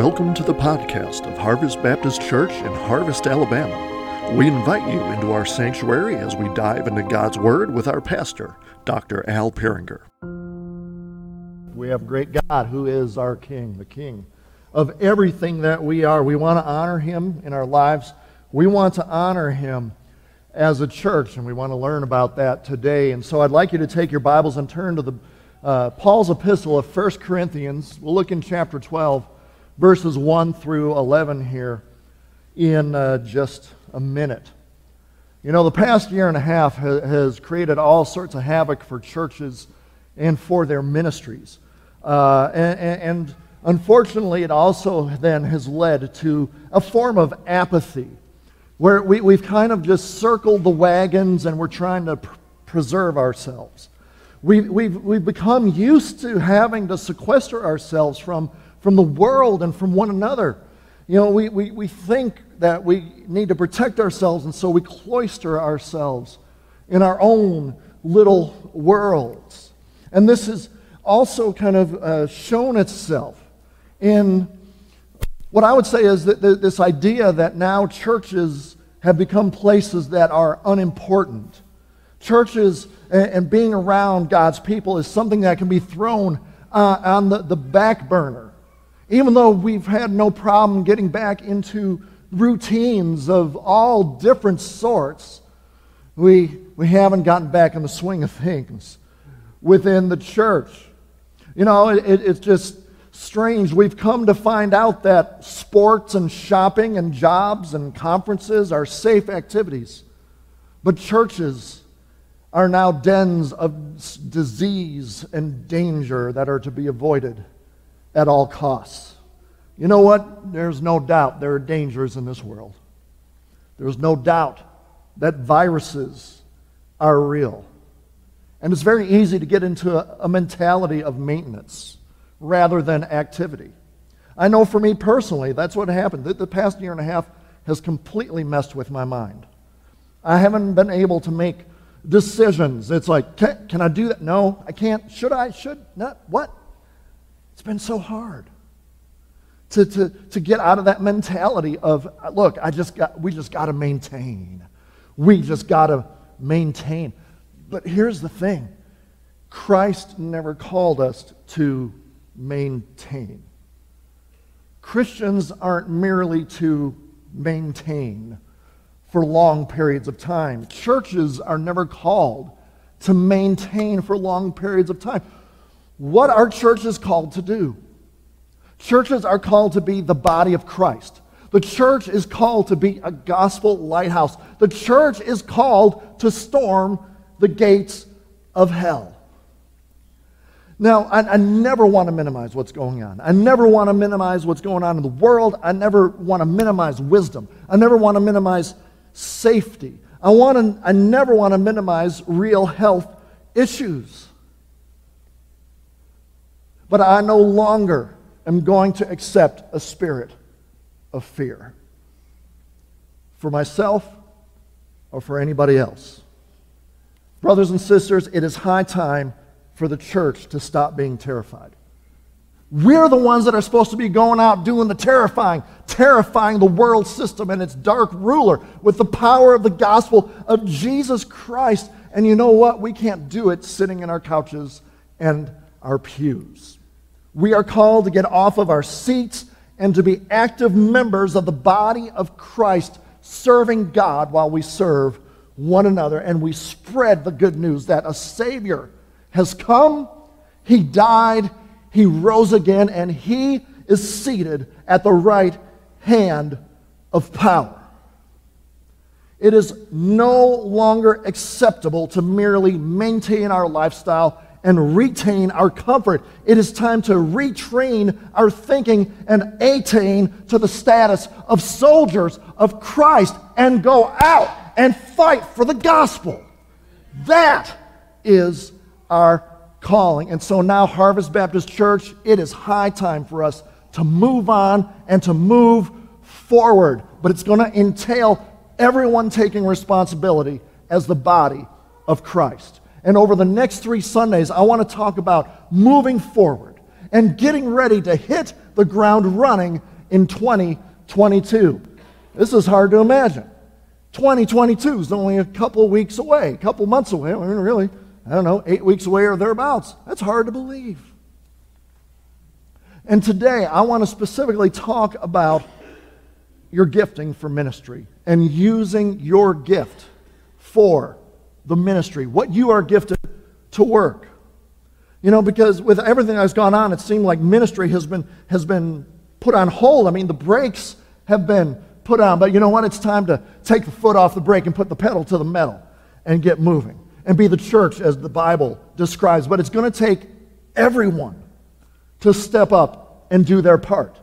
Welcome to the podcast of Harvest Baptist Church in Harvest, Alabama. We invite you into our sanctuary as we dive into God's Word with our pastor, Dr. Al Peringer. We have a great God who is our King, the King of everything that we are. We want to honor Him in our lives. We want to honor Him as a church, and we want to learn about that today. And so I'd like you to take your Bibles and turn to the uh, Paul's epistle of 1 Corinthians. We'll look in chapter 12 verses 1 through 11 here in uh, just a minute. You know, the past year and a half ha- has created all sorts of havoc for churches and for their ministries. Uh, and, and unfortunately, it also then has led to a form of apathy where we, we've kind of just circled the wagons and we're trying to pr- preserve ourselves. We've, we've, we've become used to having to sequester ourselves from from the world and from one another. You know, we, we, we think that we need to protect ourselves, and so we cloister ourselves in our own little worlds. And this has also kind of uh, shown itself in what I would say is that this idea that now churches have become places that are unimportant. Churches and being around God's people is something that can be thrown uh, on the, the back burner. Even though we've had no problem getting back into routines of all different sorts, we, we haven't gotten back in the swing of things within the church. You know, it, it's just strange. We've come to find out that sports and shopping and jobs and conferences are safe activities, but churches are now dens of disease and danger that are to be avoided at all costs. You know what? There's no doubt there are dangers in this world. There's no doubt that viruses are real. And it's very easy to get into a, mentality of maintenance rather than activity. I know for me personally, that's what happened. The, the past year and a half has completely messed with my mind. I haven't been able to make decisions. It's like, can, can I do that? No, I can't. Should I? Should not? What? It's been so hard to, to, to get out of that mentality of, look, I just got, we just got to maintain. We just got to maintain. But here's the thing Christ never called us to maintain. Christians aren't merely to maintain for long periods of time. Churches are never called to maintain for long periods of time what our church is called to do. Churches are called to be the body of Christ. The church is called to be a gospel lighthouse. The church is called to storm the gates of hell. Now, I, I, never want to minimize what's going on. I never want to minimize what's going on in the world. I never want to minimize wisdom. I never want to minimize safety. I, want to, I never want to minimize real health issues. But I no longer am going to accept a spirit of fear for myself or for anybody else. Brothers and sisters, it is high time for the church to stop being terrified. We're the ones that are supposed to be going out doing the terrifying, terrifying the world system and its dark ruler with the power of the gospel of Jesus Christ. And you know what? We can't do it sitting in our couches and our pews. We are called to get off of our seats and to be active members of the body of Christ, serving God while we serve one another and we spread the good news that a Savior has come, He died, He rose again, and He is seated at the right hand of power. It is no longer acceptable to merely maintain our lifestyle and retain our comfort. It is time to retrain our thinking and attain to the status of soldiers of Christ and go out and fight for the gospel. That is our calling. And so now, Harvest Baptist Church, it is high time for us to move on and to move forward. But it's going to entail everyone taking responsibility as the body of Christ. And over the next three Sundays, I want to talk about moving forward and getting ready to hit the ground running in 2022. This is hard to imagine. 2022 is only a couple weeks away, a couple months away. I mean, really, I don't know, eight weeks away or thereabouts. That's hard to believe. And today, I want to specifically talk about your gifting for ministry and using your gift for the ministry, what you are gifted to work. You know, because with everything that's gone on, it seemed like ministry has been, has been put on hold. I mean, the brakes have been put on, but you know what? It's time to take the foot off the brake and put the pedal to the metal and get moving and be the church as the Bible describes. But it's going to take everyone to step up and do their part.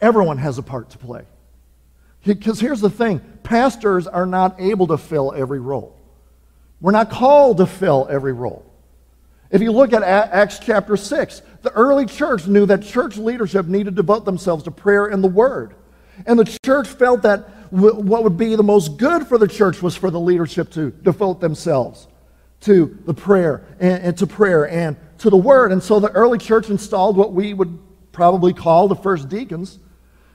Everyone has a part to play. Because here's the thing pastors are not able to fill every role. We're not called to fill every role. If you look at Acts chapter 6, the early church knew that church leadership needed to devote themselves to prayer and the word. And the church felt that what would be the most good for the church was for the leadership to devote themselves to the prayer and, and to prayer and to the word. And so the early church installed what we would probably call the first deacons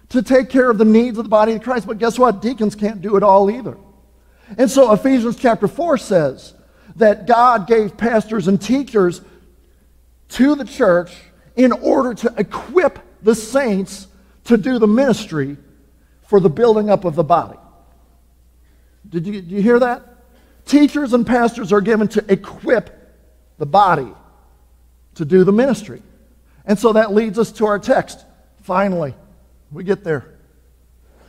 to take care of the needs of the body of Christ. But guess what? Deacons can't do it all either. And so Ephesians chapter 4 says that God gave pastors and teachers to the church in order to equip the saints to do the ministry for the building up of the body. Did you, did you hear that? Teachers and pastors are given to equip the body to do the ministry. And so that leads us to our text. Finally, we get there.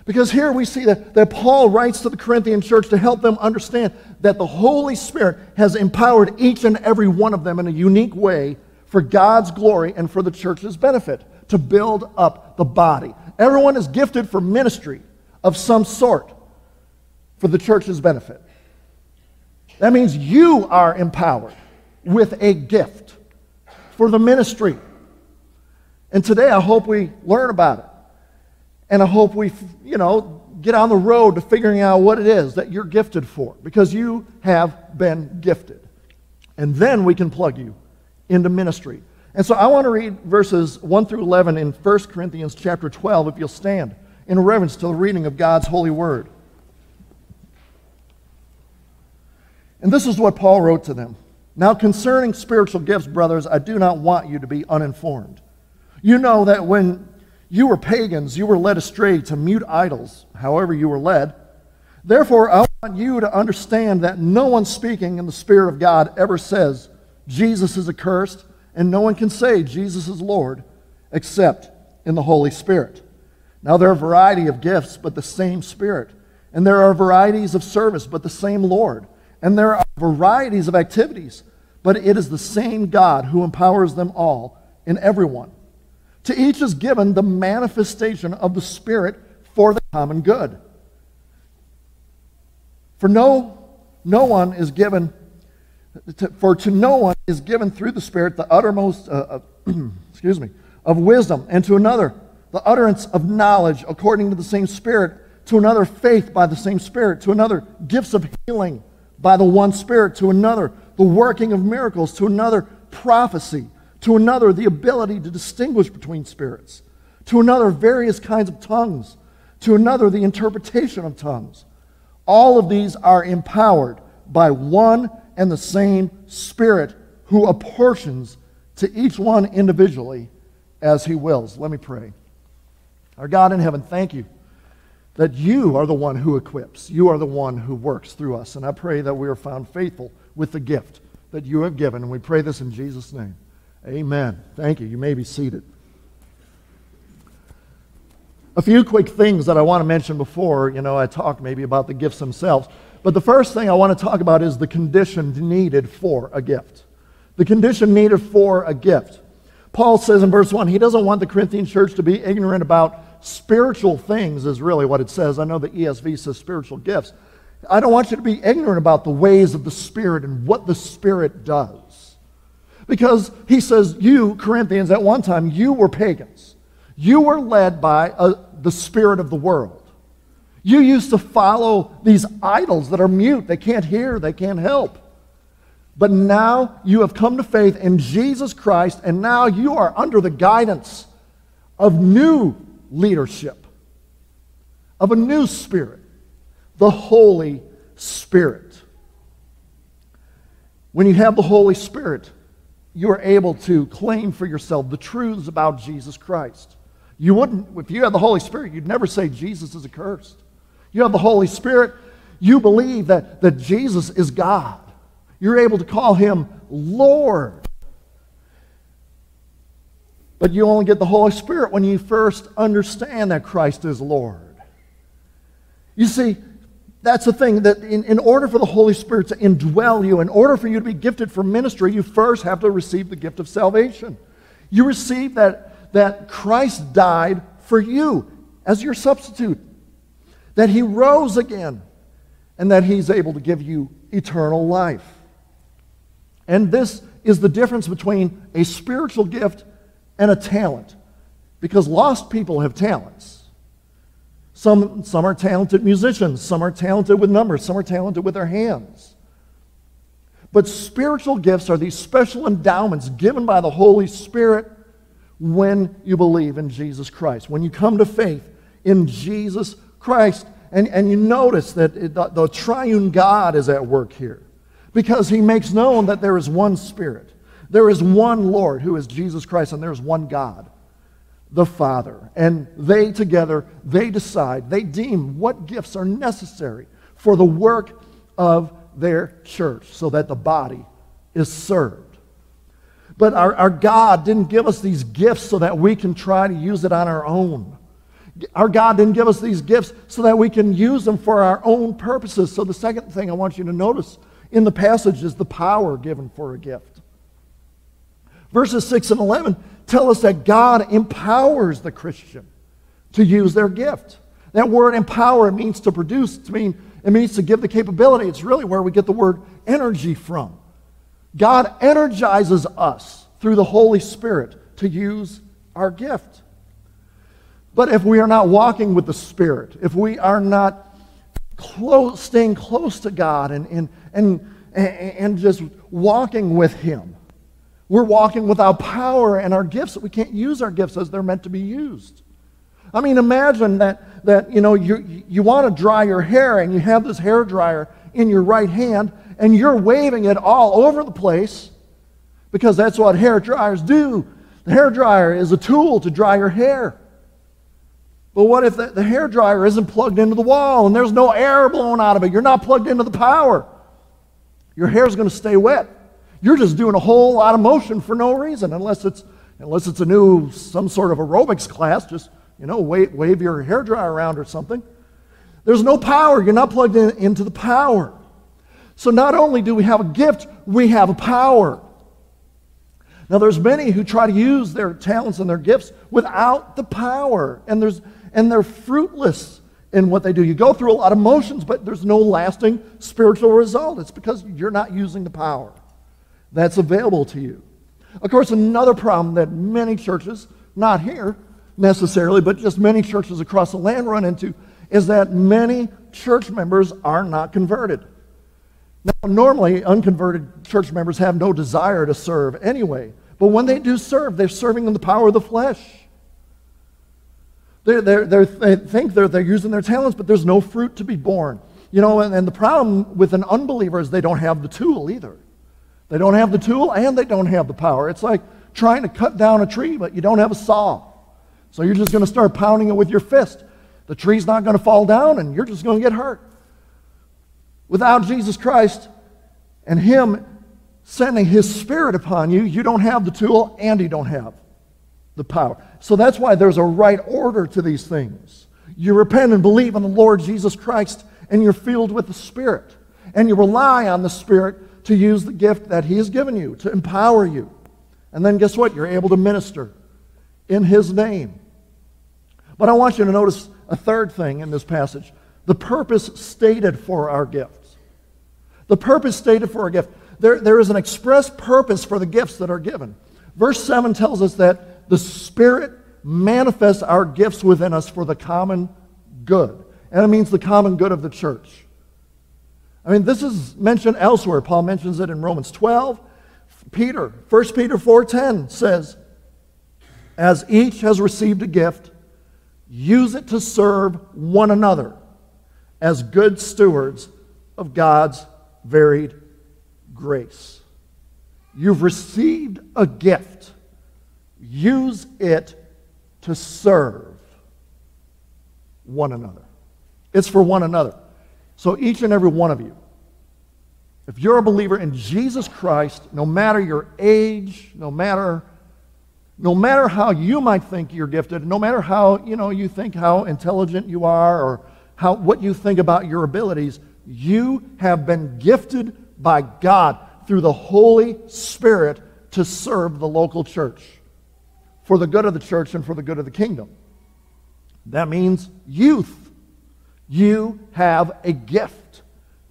Because here we see that, that Paul writes to the Corinthian church to help them understand that the Holy Spirit has empowered each and every one of them in a unique way for God's glory and for the church's benefit to build up the body. Everyone is gifted for ministry of some sort for the church's benefit. That means you are empowered with a gift for the ministry. And today I hope we learn about it. And I hope we, you know, get on the road to figuring out what it is that you're gifted for because you have been gifted. And then we can plug you into ministry. And so I want to read verses 1 through 11 in 1 Corinthians chapter 12, if you'll stand, in reverence to the reading of God's holy word. And this is what Paul wrote to them. Now, concerning spiritual gifts, brothers, I do not want you to be uninformed. You know that when you were pagans, you were led astray to mute idols, however, you were led. Therefore, I want you to understand that no one speaking in the Spirit of God ever says, Jesus is accursed and no one can say Jesus is Lord except in the Holy Spirit. Now, there are a variety of gifts, but the same Spirit. And there are varieties of service, but the same Lord. And there are varieties of activities, but it is the same God who empowers them all in everyone. To each is given the manifestation of the Spirit for the common good. For no, no one is given to, for to no one is given through the Spirit the uttermost, uh, uh, excuse me, of wisdom, and to another the utterance of knowledge according to the same Spirit, to another faith by the same Spirit, to another gifts of healing by the one Spirit, to another the working of miracles, to another prophecy, to another the ability to distinguish between spirits, to another various kinds of tongues, to another the interpretation of tongues. All of these are empowered by one and the same Spirit who apportions to each one individually as he wills. Let me pray. Our God in heaven, thank you that you are the one who equips. You are the one who works through us. And I pray that we are found faithful with the gift that you have given. And we pray this in Jesus' name. Amen. Thank you. You may be seated. A few quick things that I want to mention before, you know, I talk maybe about the gifts themselves. But the first thing I want to talk about is the condition needed for a gift. The condition needed for a gift. Paul says in verse 1, he doesn't want the Corinthian church to be ignorant about spiritual things, is really what it says. I know the ESV says spiritual gifts. I don't want you to be ignorant about the ways of the Spirit and what the Spirit does. Because he says, you, Corinthians, at one time, you were pagans. You were led by a, uh, the Spirit of the world. You used to follow these idols that are mute. They can't hear, they can't help. But now you have come to faith in Jesus Christ, and now you are under the guidance of new leadership, of a new spirit, the Holy Spirit. When you have the Holy Spirit, you are able to claim for yourself the truths about Jesus Christ. You wouldn't, if you had the Holy Spirit, you'd never say Jesus is accursed. You have the Holy Spirit, you believe that, that Jesus is God. You're able to call him Lord. But you only get the Holy Spirit when you first understand that Christ is Lord. You see, that's the thing that in, in order for the Holy Spirit to indwell you, in order for you to be gifted for ministry, you first have to receive the gift of salvation. You receive that, that Christ died for you as your substitute, that he rose again, and that he's able to give you eternal life. And this is the difference between a spiritual gift and a talent. Because lost people have talents. Some, some are talented musicians, some are talented with numbers, some are talented with their hands. But spiritual gifts are these special endowments given by the Holy Spirit when you believe in Jesus Christ, when you come to faith in Jesus Christ. And, and you notice that it, the, the triune God is at work here because he makes known that there is one Spirit. There is one Lord who is Jesus Christ, and there is one God, the Father. And they together, they decide, they deem what gifts are necessary for the work of their church so that the body is served. But our, our God didn't give us these gifts so that we can try to use it on our own. Our God didn't give us these gifts so that we can use them for our own purposes. So, the second thing I want you to notice in the passage is the power given for a gift. Verses 6 and 11 tell us that God empowers the Christian to use their gift. That word empower means to produce, to mean, it means to give the capability. It's really where we get the word energy from. God energizes us through the Holy Spirit to use our gift. But if we are not walking with the Spirit, if we are not close, staying close to God and, and, and, and just walking with Him. We're walking without power and our gifts. We can't use our gifts as they're meant to be used. I mean, imagine that, that you know, you, you want to dry your hair and you have this hair dryer in your right hand and you're waving it all over the place because that's what hair dryers do. The hair dryer is a tool to dry your hair. But what if the, the hair dryer isn't plugged into the wall and there's no air blowing out of it? You're not plugged into the power. Your hair's going to stay wet. You're just doing a whole lot of motion for no reason, unless it's unless it's a new some sort of aerobics class. Just you know, wave, wave your hair dryer around or something. There's no power. You're not plugged in, into the power. So not only do we have a gift, we have a power. Now there's many who try to use their talents and their gifts without the power, and there's and they're fruitless in what they do. You go through a lot of motions, but there's no lasting spiritual result. It's because you're not using the power that's available to you. Of course, another problem that many churches, not here necessarily, but just many churches across the land run into is that many church members are not converted. Now, normally, unconverted church members have no desire to serve anyway, but when they do serve, they're serving in the power of the flesh. They're, they're, they're, they think they're, they're using their talents, but there's no fruit to be born. You know, and, and the problem with an unbeliever is they don't have the tool either. They don't have the tool and they don't have the power. It's like trying to cut down a tree, but you don't have a saw. So you're just going to start pounding it with your fist. The tree's not going to fall down and you're just going to get hurt. Without Jesus Christ and Him sending His Spirit upon you, you don't have the tool and you don't have the power. So that's why there's a right order to these things. You repent and believe in the Lord Jesus Christ, and you're filled with the Spirit. And you rely on the Spirit to use the gift that He has given you, to empower you. And then guess what? You're able to minister in His name. But I want you to notice a third thing in this passage the purpose stated for our gifts. The purpose stated for our gift. There, there is an express purpose for the gifts that are given. Verse 7 tells us that the Spirit manifests our gifts within us for the common good. And it means the common good of the church. I mean, this is mentioned elsewhere. Paul mentions it in Romans 12. Peter, 1 Peter 4.10 says, as each has received a gift, use it to serve one another as good stewards of God's varied grace. You've received a gift. Use it to serve one another. It's for one another. So each and every one of you, if you're a believer in Jesus Christ, no matter your age, no matter no matter how you might think you're gifted, no matter how you know you think how intelligent you are or how what you think about your abilities, you have been gifted by God through the Holy Spirit to serve the local church for the good of the church and for the good of the kingdom. That means youth. You have a gift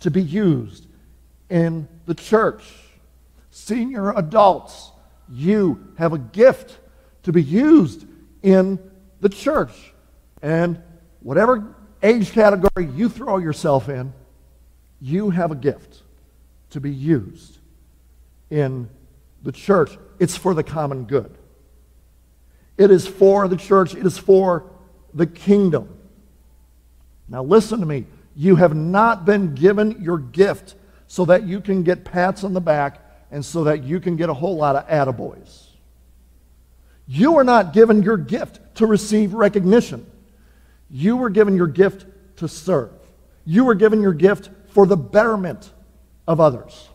to be used in the church. Senior adults, you have a gift to be used in the church. And whatever age category you throw yourself in, you have a gift to be used in the church. It's for the common good. It is for the church, it is for the kingdom. Now, listen to me. You have not been given your gift so that you can get pats on the back and so that you can get a whole lot of attaboys. You are not given your gift to receive recognition. You were given your gift to serve. You were given your gift for the betterment of others.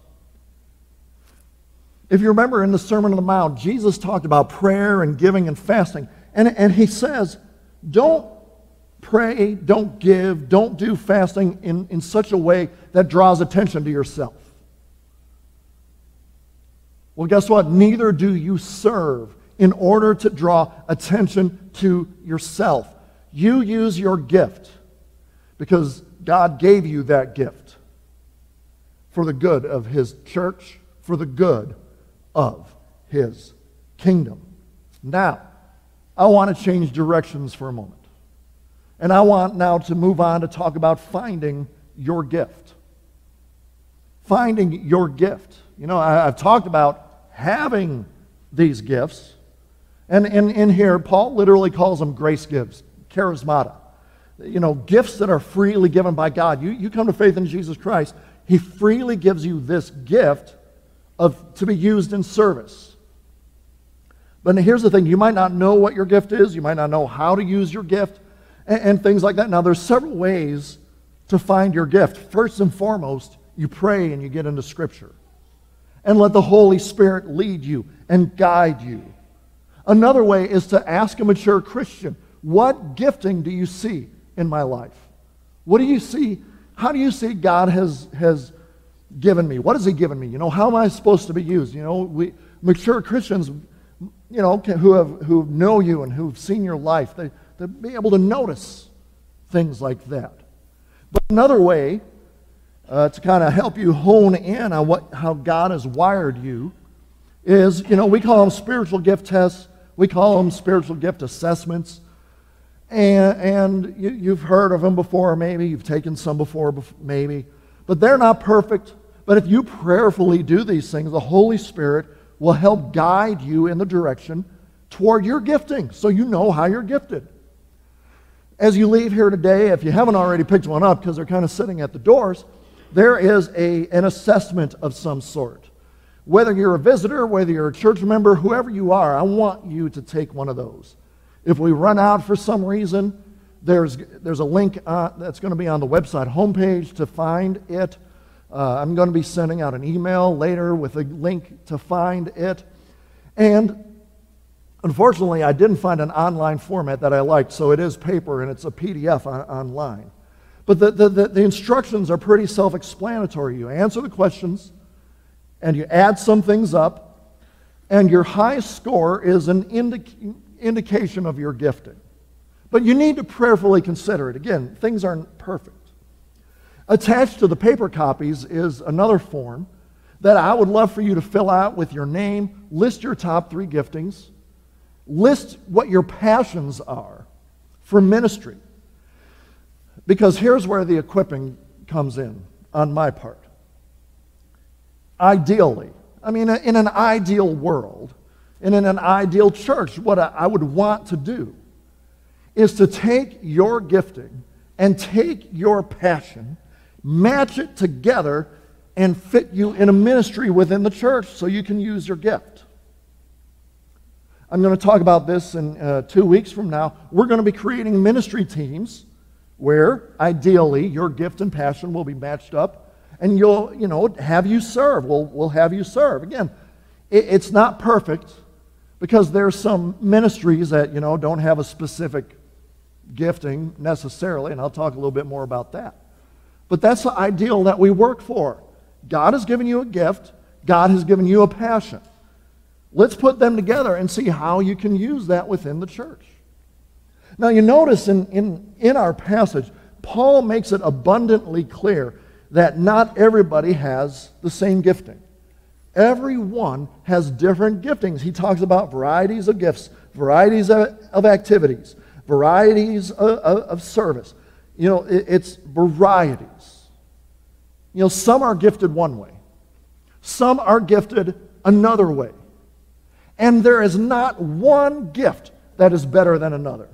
If you remember in the Sermon on the Mount, Jesus talked about prayer and giving and fasting. And, and he says, don't pray, don't give, don't do fasting in, in such a way that draws attention to yourself. Well, guess what? Neither do you serve in order to draw attention to yourself. You use your gift because God gave you that gift for the good of His church, for the good of his kingdom. Now, I want to change directions for a moment. And I want now to move on to talk about finding your gift. Finding your gift. You know, I, have talked about having these gifts. And in, here, Paul literally calls them grace gifts, charismata. You know, gifts that are freely given by God. You, you come to faith in Jesus Christ, He freely gives you this gift of, to be used in service. But here's the thing you might not know what your gift is, you might not know how to use your gift, and, and things like that. Now, there's several ways to find your gift. First and foremost, you pray and you get into Scripture. And let the Holy Spirit lead you and guide you. Another way is to ask a mature Christian, What gifting do you see in my life? What do you see? How do you see God has, has given me? What has He given me? You know, how am I supposed to be used? You know, we mature Christians, you know, who have who know you and who've seen your life, they they be able to notice things like that. But another way uh, to kind of help you hone in on what how God has wired you is, you know, we call them spiritual gift tests. We call them spiritual gift assessments. And, and you, have heard of them before, maybe. You've taken some before, maybe. But they're not perfect. But if you prayerfully do these things, the Holy Spirit will help guide you in the direction toward your gifting so you know how you're gifted. As you leave here today, if you haven't already picked one up because they're kind of sitting at the doors, there is a, an assessment of some sort. Whether you're a visitor, whether you're a church member, whoever you are, I want you to take one of those. If we run out for some reason, there's, there's a link uh, that's going to be on the website homepage to find it. Uh, I'm going to be sending out an email later with a link to find it. And unfortunately, I didn't find an online format that I liked, so it is paper and it's a PDF on, online. But the, the, the, the instructions are pretty self explanatory. You answer the questions and you add some things up, and your high score is an indic- indication of your gifting. But you need to prayerfully consider it. Again, things aren't perfect. Attached to the paper copies is another form that I would love for you to fill out with your name, list your top three giftings, list what your passions are for ministry. Because here's where the equipping comes in on my part. Ideally, I mean, in an ideal world, And in an ideal church, what I would want to do is to take your gifting and take your passion, match it together, and fit you in a ministry within the church so you can use your gift. I'm going to talk about this in uh, two weeks from now. We're going to be creating ministry teams where ideally your gift and passion will be matched up and you'll, you know, have you serve. We'll, we'll have you serve. Again, it, it's not perfect because there's some ministries that, you know, don't have a specific gifting necessarily, and I'll talk a little bit more about that. But that's the ideal that we work for. God has given you a gift, God has given you a passion. Let's put them together and see how you can use that within the church. Now, you notice in, in, in our passage, Paul makes it abundantly clear that not everybody has the same gifting. Everyone has different giftings. He talks about varieties of gifts, varieties of, of activities, varieties of, of, of service. You know, it, it's varieties. You know, some are gifted one way, some are gifted another way. And there is not one gift that is better than another.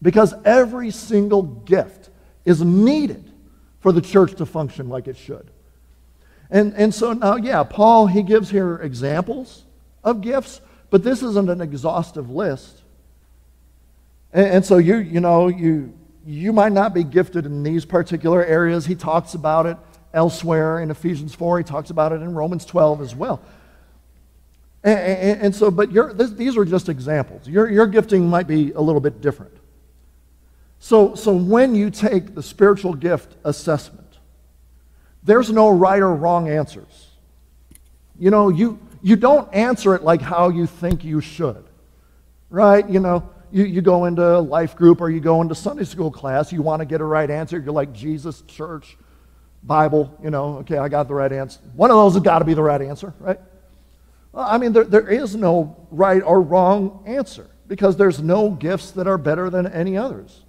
Because every single gift is needed for the church to function like it should. And, and so now, yeah, Paul, he gives here examples of gifts, but this isn't an exhaustive list. And, and so you, you know, you, you might not be gifted in these particular areas. He talks about it elsewhere in Ephesians 4. He talks about it in Romans 12 as well. And, and, and so, but this, these are just examples. Your, your gifting might be a little bit different. So, so when you take the spiritual gift assessment, there's no right or wrong answers. You know, you, you don't answer it like how you think you should, right? You know, you, you go into life group or you go into Sunday school class, you want to get a right answer. You're like, Jesus, church, Bible, you know, okay, I got the right answer. One of those has got to be the right answer, right? Well, I mean, there, there is no right or wrong answer because there's no gifts that are better than any others.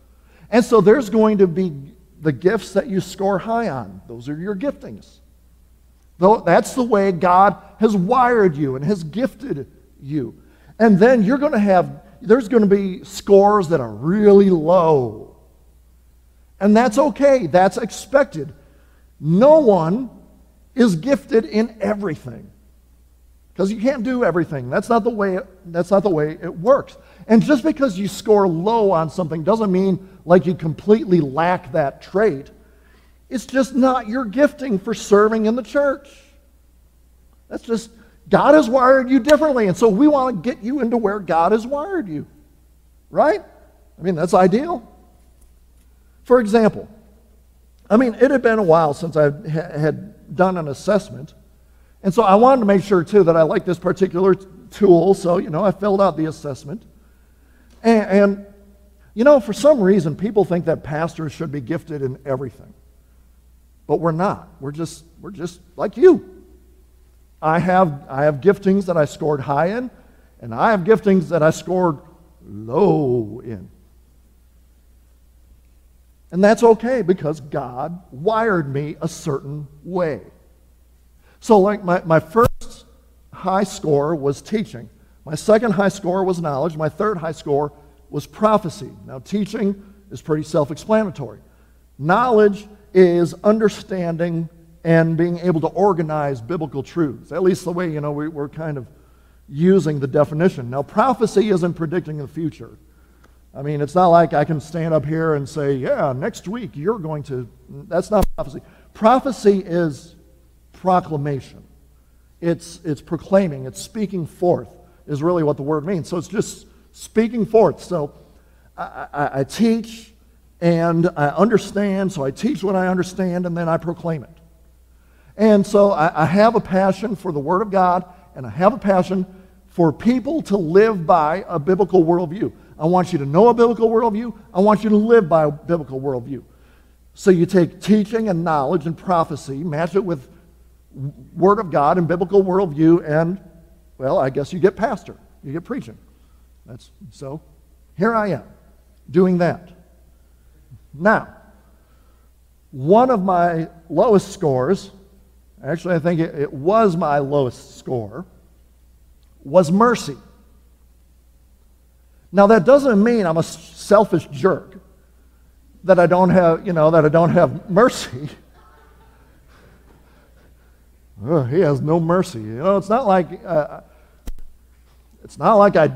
And so there's going to be the gifts that you score high on. Those are your giftings. That's the way God has wired you and has gifted you. And then you're going to have, there's going to be scores that are really low. And that's okay, that's expected. No one is gifted in everything. Because you can't do everything. That's not the way it, that's not the way it works. And just because you score low on something doesn't mean like you completely lack that trait. It's just not your gifting for serving in the church. That's just God has wired you differently, and so we want to get you into where God has wired you. Right? I mean, that's ideal. For example, I mean, it had been a while since I had done an assessment. And so I wanted to make sure, too, that I liked this particular tool. So, you know, I filled out the assessment. And, and, you know, for some reason, people think that pastors should be gifted in everything. But we're not. We're just, we're just like you. I have, I have giftings that I scored high in, and I have giftings that I scored low in. And that's okay because God wired me a certain way. So, like, my, my first high score was teaching. My second high score was knowledge. My third high score was prophecy. Now, teaching is pretty self explanatory. Knowledge is understanding and being able to organize biblical truths, at least the way, you know, we, we're kind of using the definition. Now, prophecy isn't predicting the future. I mean, it's not like I can stand up here and say, yeah, next week you're going to. That's not prophecy. Prophecy is proclamation, it's, it's proclaiming, it's speaking forth, is really what the word means. So it's just speaking forth. So I, I, I teach and I understand, so I teach what I understand and then I proclaim it. And so I, I have a passion for the Word of God and I have a passion for people to live by a biblical worldview. I want you to know a biblical worldview. I want you to live by a biblical worldview. So you take teaching and knowledge and prophecy, match it with Word of God and biblical worldview, and, well, I guess you get pastor. You get preaching. That's, so here I am doing that. Now, one of my lowest scores, actually, I think it, it was my lowest score, was mercy. Now that doesn't mean I'm a selfish jerk that I don't have, you know, that I don't have mercy. He has no mercy. You know, it's not like uh, it's not like I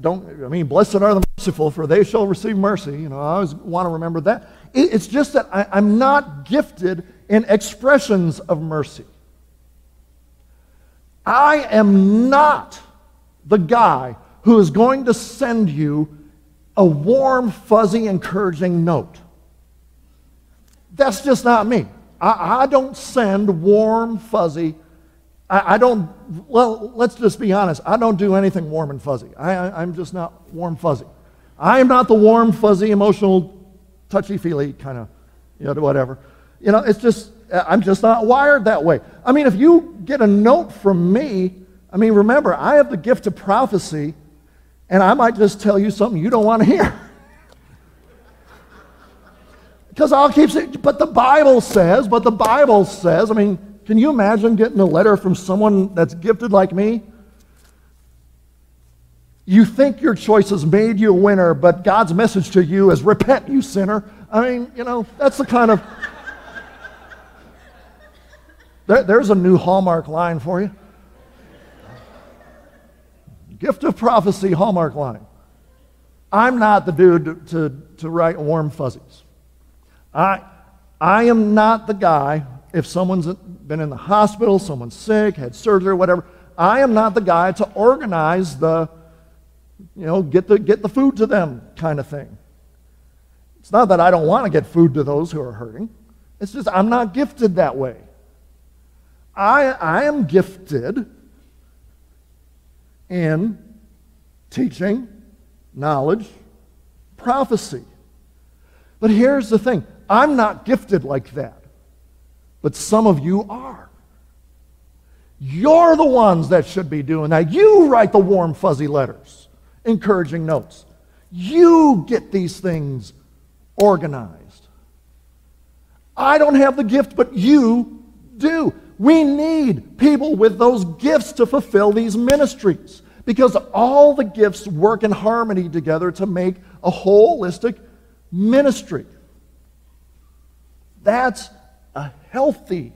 don't. I mean, blessed are the merciful, for they shall receive mercy. You know, I always want to remember that. It, it's just that I, I'm not gifted in expressions of mercy. I am not the guy who is going to send you a warm, fuzzy, encouraging note. That's just not me. I, I don't send warm, fuzzy. I, I, don't, well, let's just be honest. I don't do anything warm and fuzzy. I, am just not warm, fuzzy. I am not the warm, fuzzy, emotional, touchy feely kind of, you know, whatever. You know, it's just, I'm just not wired that way. I mean, if you get a note from me, I mean, remember, I have the gift of prophecy, and I might just tell you something you don't want to hear. Because I'll keep saying, but the Bible says, but the Bible says, I mean, can you imagine getting a letter from someone that's gifted like me? You think your choice has made you a winner, but God's message to you is repent, you sinner. I mean, you know, that's the kind of. there, there's a new Hallmark line for you. Gift of prophecy, Hallmark line. I'm not the dude to, to, to write warm fuzzies. I, I am not the guy, if someone's been in the hospital, someone's sick, had surgery, whatever, I am not the guy to organize the, you know, get the, get the food to them kind of thing. It's not that I don't want to get food to those who are hurting. It's just I'm not gifted that way. I, I am gifted in teaching, knowledge, prophecy. But here's the thing I'm not gifted like that, but some of you are. You're the ones that should be doing that. You write the warm, fuzzy letters, encouraging notes. You get these things organized. I don't have the gift, but you do. We need people with those gifts to fulfill these ministries because all the gifts work in harmony together to make a holistic ministry. That's a healthy,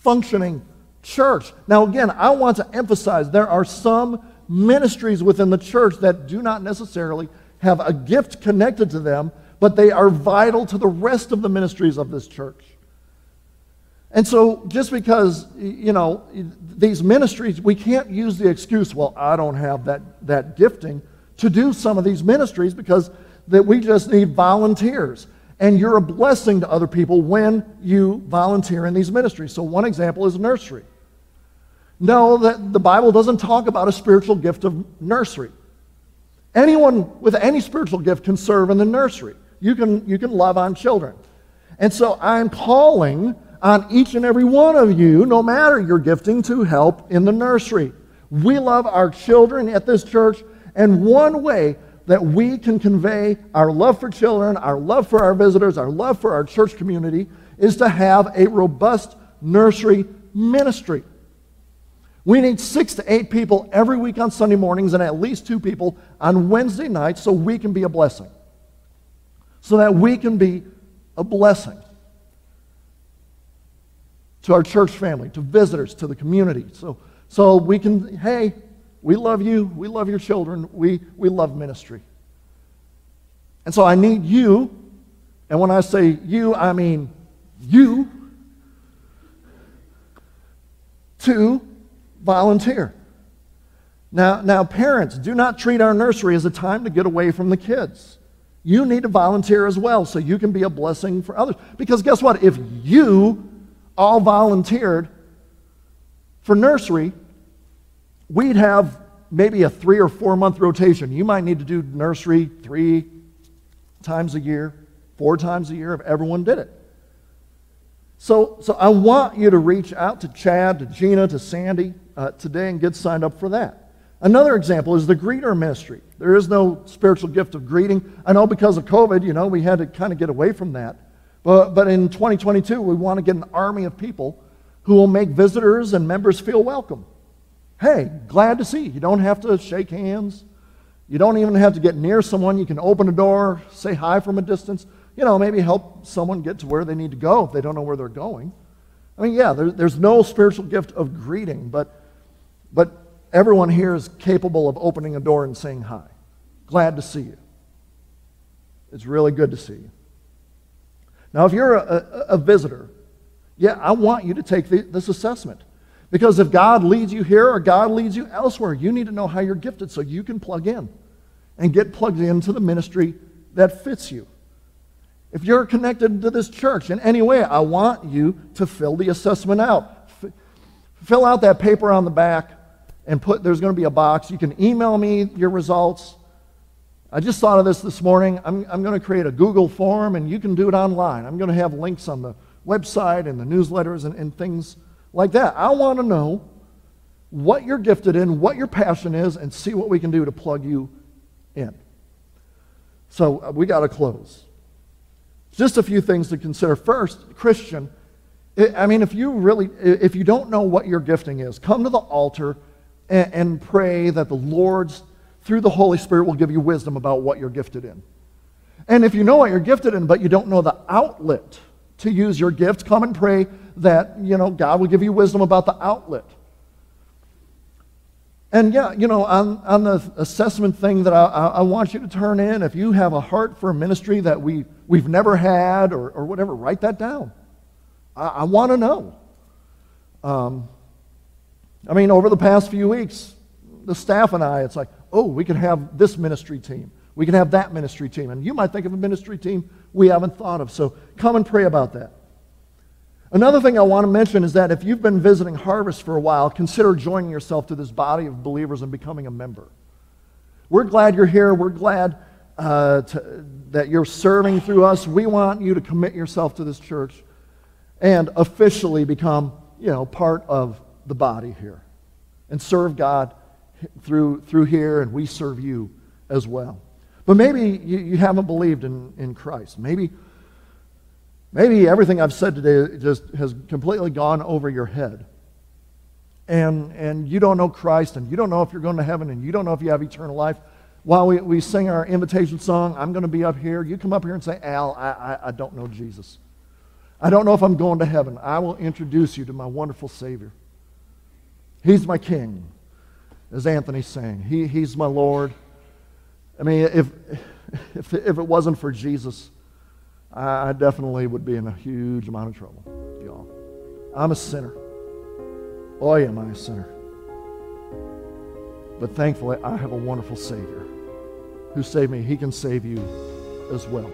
functioning church. Now, again, I want to emphasize there are some ministries within the church that do not necessarily have a gift connected to them, but they are vital to the rest of the ministries of this church. And so, just because, you know, these ministries, we can't use the excuse, well, I don't have that, that gifting to do some of these ministries because that we just need volunteers and you're a blessing to other people when you volunteer in these ministries. So, one example is nursery. No, that the Bible doesn't talk about a spiritual gift of nursery. Anyone with any spiritual gift can serve in the nursery. You can, you can love on children. And so I'm calling on each and every one of you, no matter your gifting, to help in the nursery. We love our children at this church, and one way that we can convey our love for children, our love for our visitors, our love for our church community is to have a robust nursery ministry. We need six to eight people every week on Sunday mornings and at least two people on Wednesday nights so we can be a blessing. So that we can be a blessing to our church family, to visitors, to the community. So, so we can, hey, we love you. We love your children. We, we love ministry. And so I need you. And when I say you, I mean you to volunteer. Now, now, parents, do not treat our nursery as a time to get away from the kids. You need to volunteer as well so you can be a blessing for others. Because guess what? If you all volunteered for nursery, we'd have maybe a three or four month rotation. You might need to do nursery three times a year, four times a year if everyone did it. So, so I want you to reach out to Chad, to Gina, to Sandy uh, today and get signed up for that. Another example is the greeter ministry. There is no spiritual gift of greeting. I know because of COVID, you know, we had to kind of get away from that. But, but in 2022, we want to get an army of people who will make visitors and members feel welcome. Hey, glad to see you. You don't have to shake hands. You don't even have to get near someone. You can open a door, say hi from a distance. You know, maybe help someone get to where they need to go if they don't know where they're going. I mean, yeah, there, there's no spiritual gift of greeting, but, but everyone here is capable of opening a door and saying hi. Glad to see you. It's really good to see you. Now, if you're a, a, a visitor, yeah, I want you to take the, this assessment. Because if God leads you here or God leads you elsewhere, you need to know how you're gifted so you can plug in and get plugged into the ministry that fits you. If you're connected to this church in any way, I want you to fill the assessment out. Fill out that paper on the back and put, there's going to be a box. You can email me your results. I just thought of this this morning. I'm, I'm going to create a Google form and you can do it online. I'm going to have links on the website and the newsletters and, and things like that. I want to know what you're gifted in, what your passion is, and see what we can do to plug you in. So uh, we got to close. Just a few things to consider. First, Christian, I mean, if you really, if you don't know what your gifting is, come to the altar and, and pray that the Lord's, through the Holy Spirit, will give you wisdom about what you're gifted in. And if you know what you're gifted in, but you don't know the outlet to use your gift, come and pray that, you know, God will give you wisdom about the outlet. And yeah, you know, on, on the assessment thing that I, I, want you to turn in, if you have a heart for a ministry that we, we've never had or, or whatever, write that down. I, I want to know. Um, I mean, over the past few weeks, the staff and I, it's like, oh, we can have this ministry team. We can have that ministry team. And you might think of a ministry team we haven't thought of. So come and pray about that. Another thing I want to mention is that if you've been visiting Harvest for a while, consider joining yourself to this body of believers and becoming a member. We're glad you're here. We're glad uh, to, that you're serving through us. We want you to commit yourself to this church and officially become, you know, part of the body here and serve God through, through here, and we serve you as well. But maybe you, you haven't believed in, in Christ. Maybe Maybe everything I've said today just has completely gone over your head. And, and you don't know Christ, and you don't know if you're going to heaven, and you don't know if you have eternal life. While we, we sing our invitation song, I'm going to be up here. You come up here and say, Al, I, I, I don't know Jesus. I don't know if I'm going to heaven. I will introduce you to my wonderful Savior. He's my King, as Anthony sang. He, he's my Lord. I mean, if, if, if it wasn't for Jesus, I definitely would be in a huge amount of trouble, y'all. I'm a sinner. Boy, am I a sinner. But thankfully, I have a wonderful Savior who saved me. He can save you as well.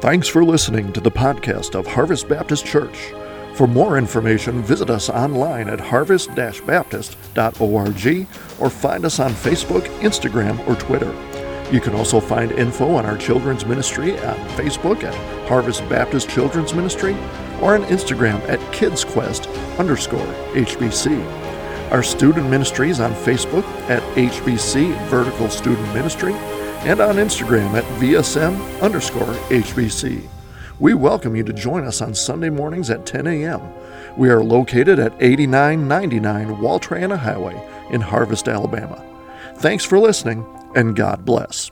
Thanks for listening to the podcast of Harvest Baptist Church. For more information, visit us online at harvest baptist.org or find us on Facebook, Instagram, or Twitter. You can also find info on our children's ministry on Facebook at Harvest Baptist Children's Ministry or on Instagram at KidsQuest underscore HBC. Our student ministry is on Facebook at HBC Vertical Student Ministry and on Instagram at VSM underscore HBC. We welcome you to join us on Sunday mornings at 10 a.m. We are located at 8999 Wall Triana Highway in Harvest, Alabama. Thanks for listening and God bless.